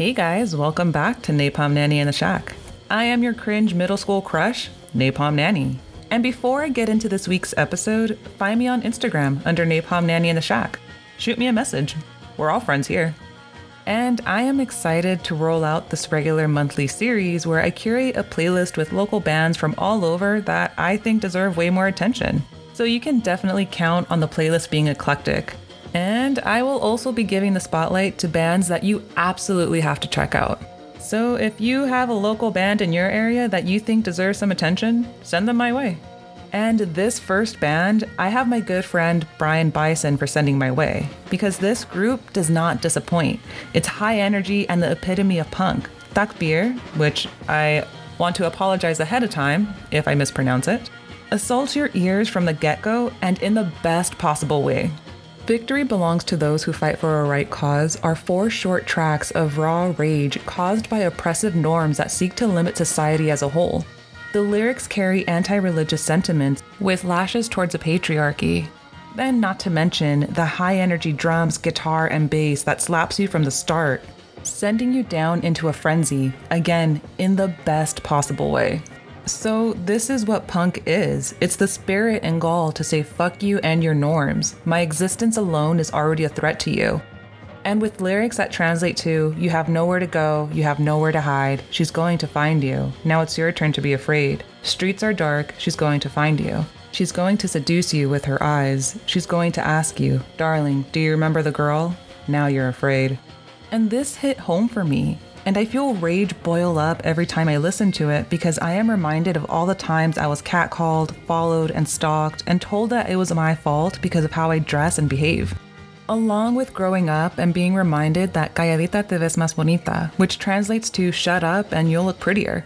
Hey guys, welcome back to Napalm Nanny in the Shack. I am your cringe middle school crush, Napalm Nanny. And before I get into this week's episode, find me on Instagram under Napalm Nanny in the Shack. Shoot me a message. We're all friends here. And I am excited to roll out this regular monthly series where I curate a playlist with local bands from all over that I think deserve way more attention. So you can definitely count on the playlist being eclectic. And I will also be giving the spotlight to bands that you absolutely have to check out. So if you have a local band in your area that you think deserves some attention, send them my way. And this first band, I have my good friend Brian Bison for sending my way, because this group does not disappoint. It's high energy and the epitome of punk. Taqbir, which I want to apologize ahead of time if I mispronounce it, assaults your ears from the get go and in the best possible way. Victory Belongs to Those Who Fight for a Right Cause are four short tracks of raw rage caused by oppressive norms that seek to limit society as a whole. The lyrics carry anti religious sentiments with lashes towards a patriarchy. And not to mention the high energy drums, guitar, and bass that slaps you from the start, sending you down into a frenzy, again, in the best possible way. So, this is what punk is it's the spirit and gall to say fuck you and your norms. My existence alone is already a threat to you. And with lyrics that translate to, you have nowhere to go, you have nowhere to hide, she's going to find you. Now it's your turn to be afraid. Streets are dark, she's going to find you. She's going to seduce you with her eyes. She's going to ask you, Darling, do you remember the girl? Now you're afraid. And this hit home for me. And I feel rage boil up every time I listen to it because I am reminded of all the times I was catcalled, followed, and stalked, and told that it was my fault because of how I dress and behave. Along with growing up and being reminded that calladita te ves más bonita, which translates to shut up and you'll look prettier.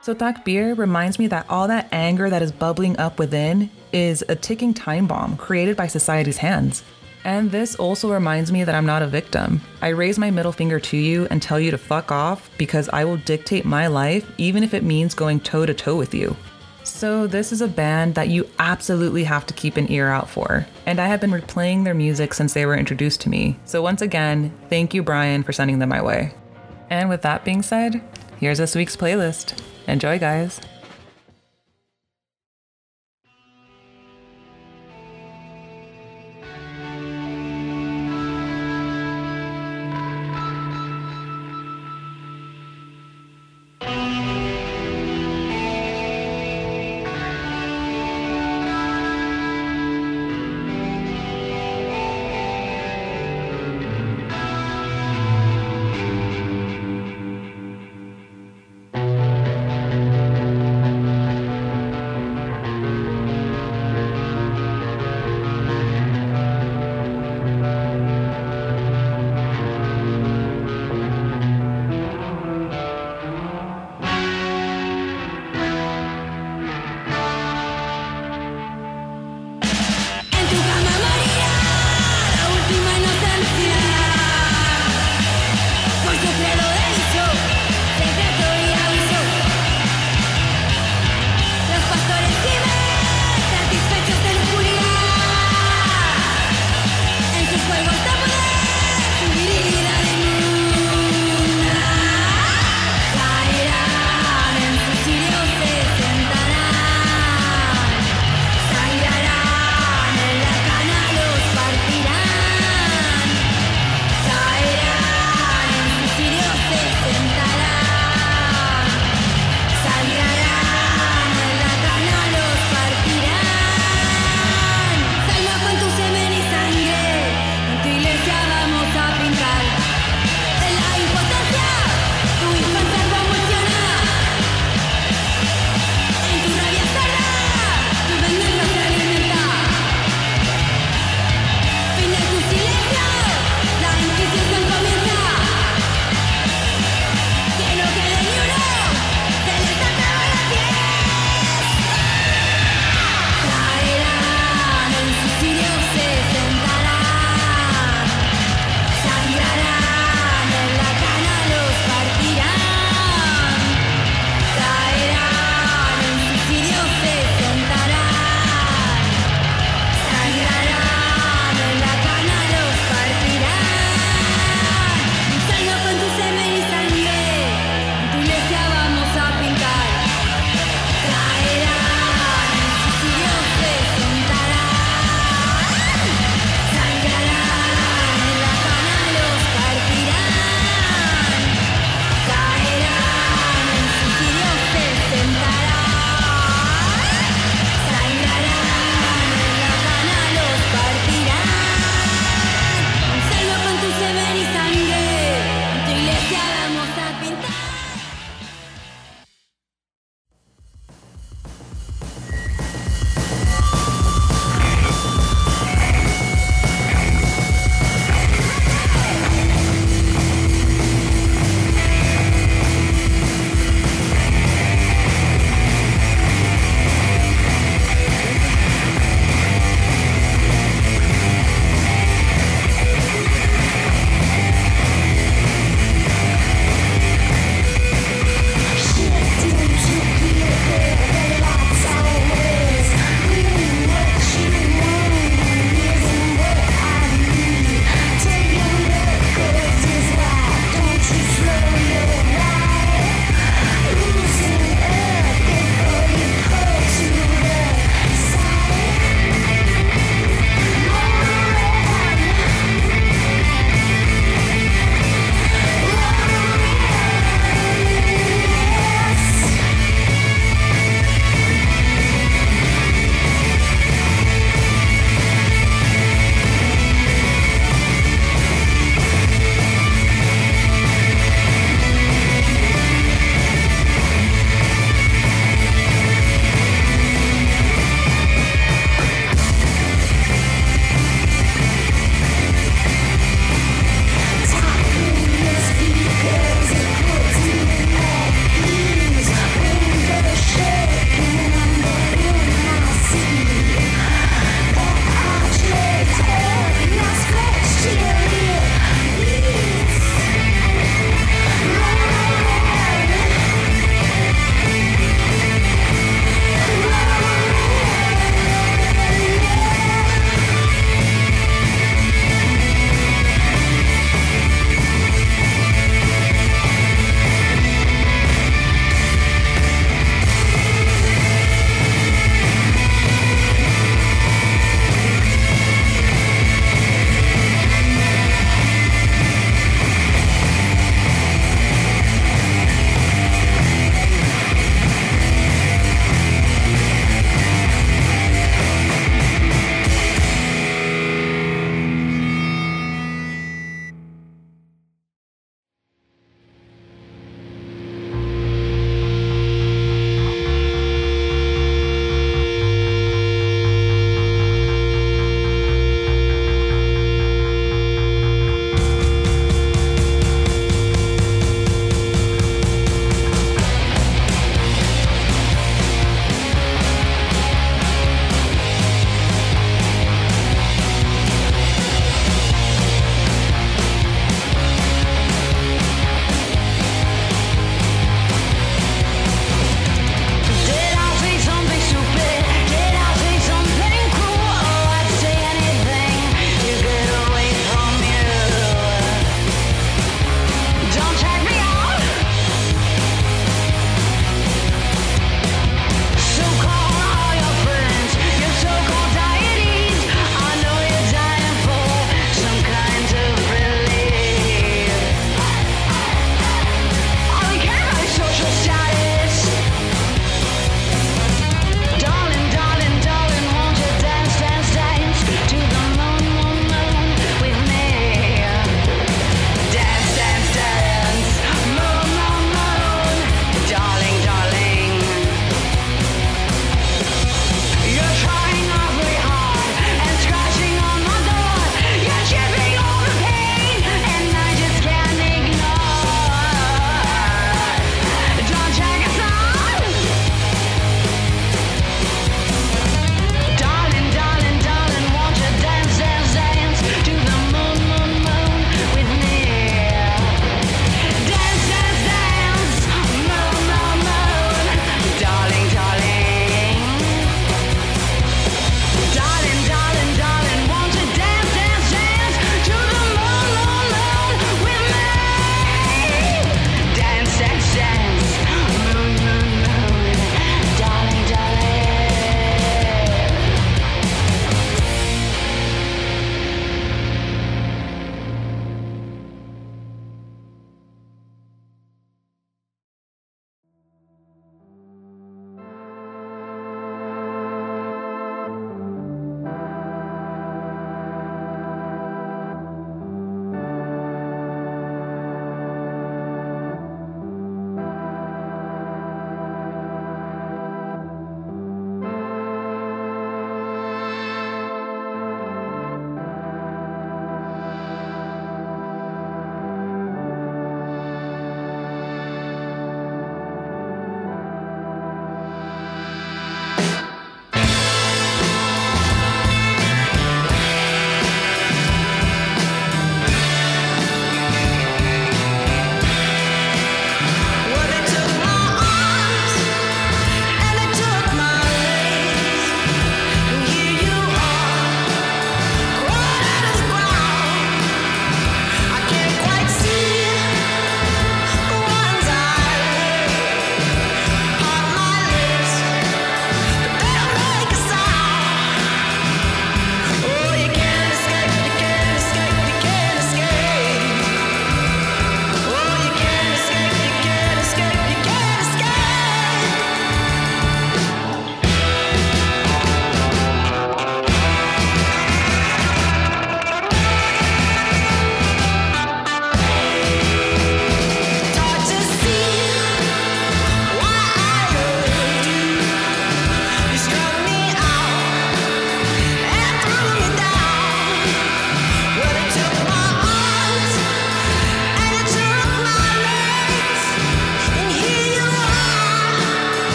So Taqbir reminds me that all that anger that is bubbling up within is a ticking time bomb created by society's hands. And this also reminds me that I'm not a victim. I raise my middle finger to you and tell you to fuck off because I will dictate my life, even if it means going toe to toe with you. So, this is a band that you absolutely have to keep an ear out for. And I have been replaying their music since they were introduced to me. So, once again, thank you, Brian, for sending them my way. And with that being said, here's this week's playlist. Enjoy, guys.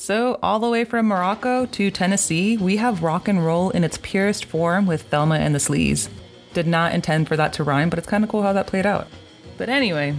So, all the way from Morocco to Tennessee, we have rock and roll in its purest form with Thelma and the Sleaze. Did not intend for that to rhyme, but it's kind of cool how that played out. But anyway,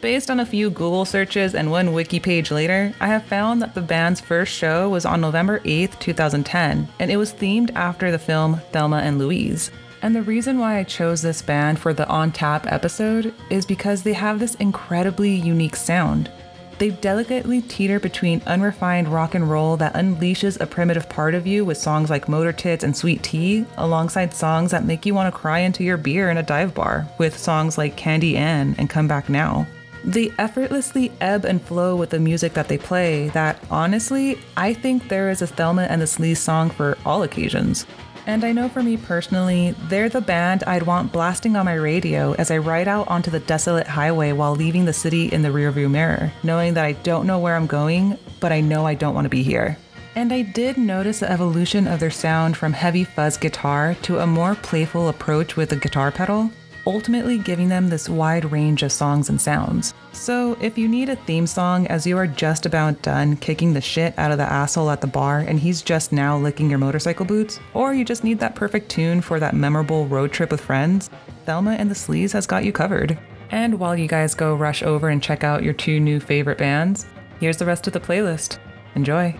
based on a few Google searches and one wiki page later, I have found that the band's first show was on November 8th, 2010, and it was themed after the film Thelma and Louise. And the reason why I chose this band for the On Tap episode is because they have this incredibly unique sound. They delicately teeter between unrefined rock and roll that unleashes a primitive part of you with songs like Motor Tits and Sweet Tea, alongside songs that make you want to cry into your beer in a dive bar, with songs like Candy Ann and Come Back Now. They effortlessly ebb and flow with the music that they play, that honestly, I think there is a Thelma and the Sleaze song for all occasions. And I know for me personally, they're the band I'd want blasting on my radio as I ride out onto the desolate highway while leaving the city in the rearview mirror, knowing that I don't know where I'm going, but I know I don't want to be here. And I did notice the evolution of their sound from heavy fuzz guitar to a more playful approach with the guitar pedal, ultimately giving them this wide range of songs and sounds. So, if you need a theme song as you are just about done kicking the shit out of the asshole at the bar and he's just now licking your motorcycle boots, or you just need that perfect tune for that memorable road trip with friends, Thelma and the Sleaze has got you covered. And while you guys go rush over and check out your two new favorite bands, here's the rest of the playlist. Enjoy.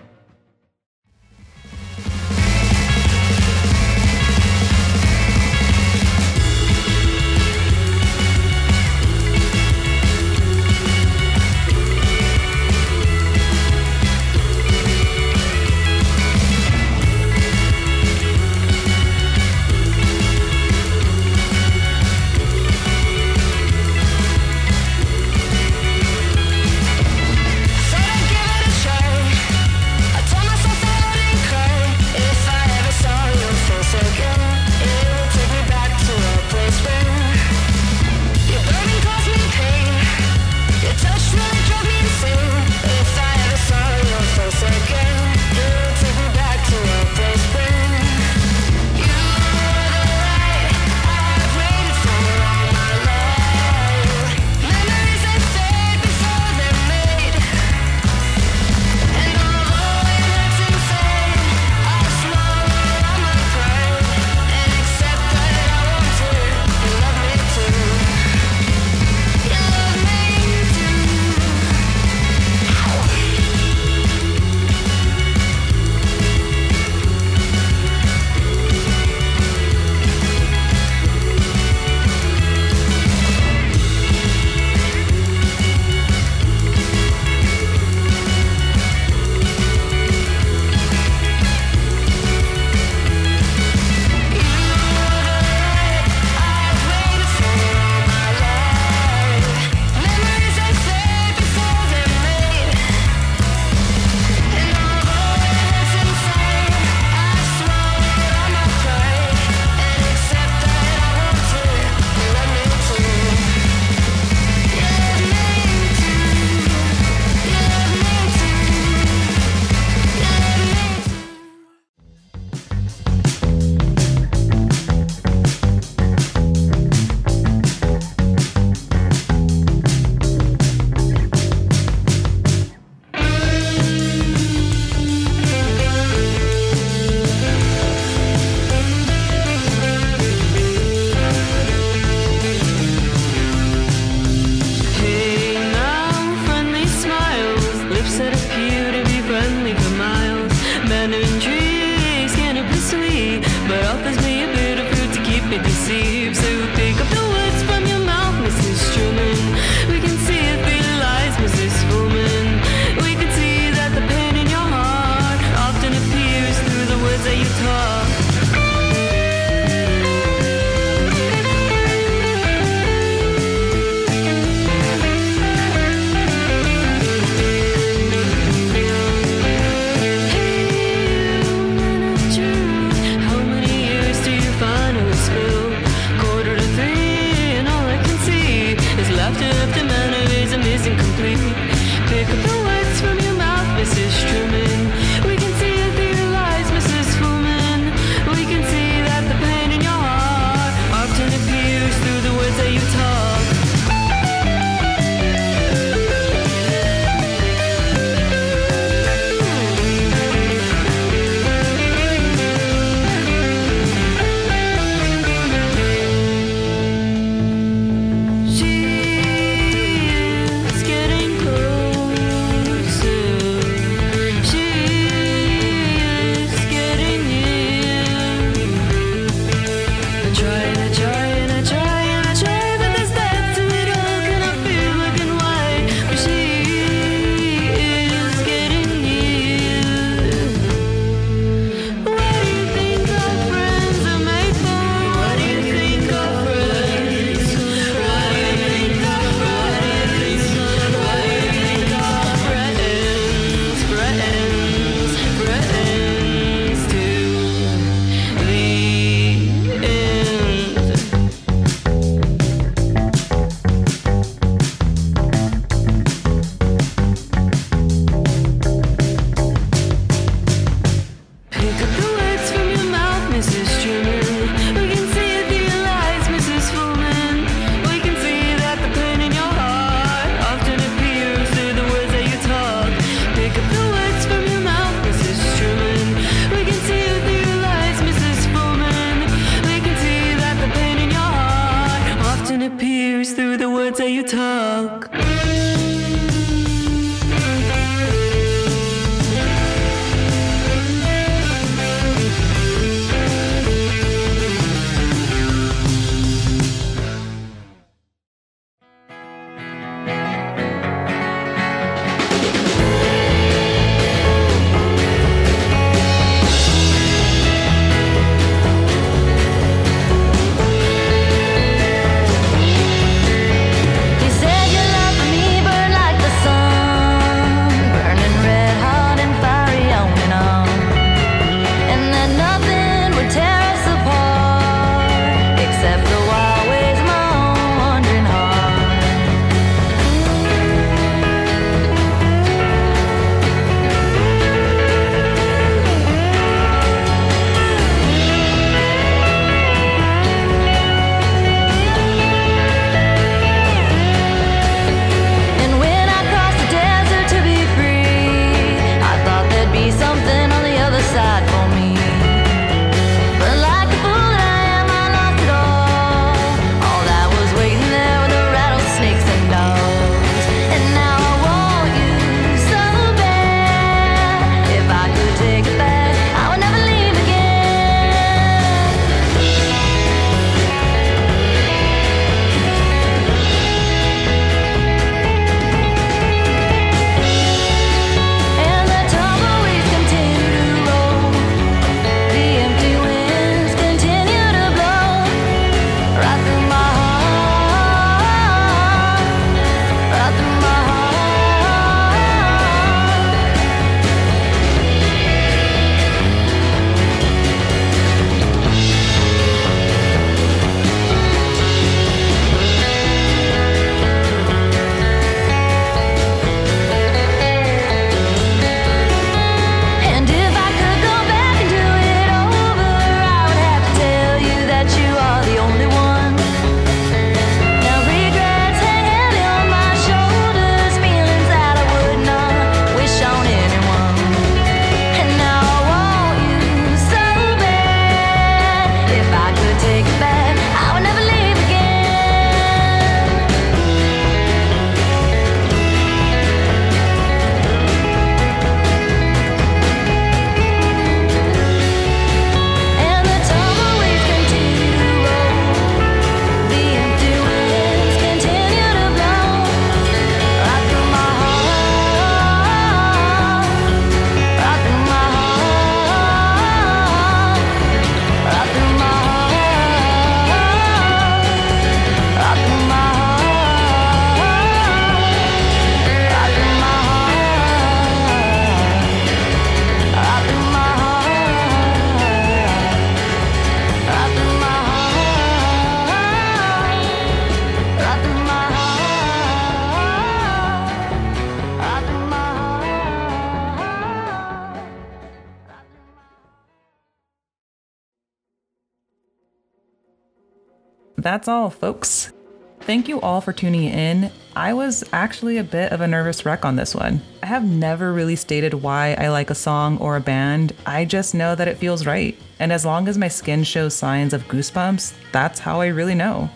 That's all, folks. Thank you all for tuning in. I was actually a bit of a nervous wreck on this one. I have never really stated why I like a song or a band, I just know that it feels right. And as long as my skin shows signs of goosebumps, that's how I really know.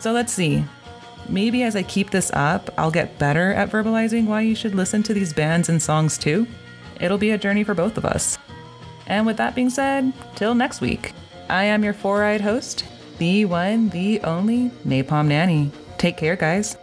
So let's see. Maybe as I keep this up, I'll get better at verbalizing why you should listen to these bands and songs too. It'll be a journey for both of us. And with that being said, till next week, I am your four eyed host, the one, the only Napalm Nanny. Take care, guys.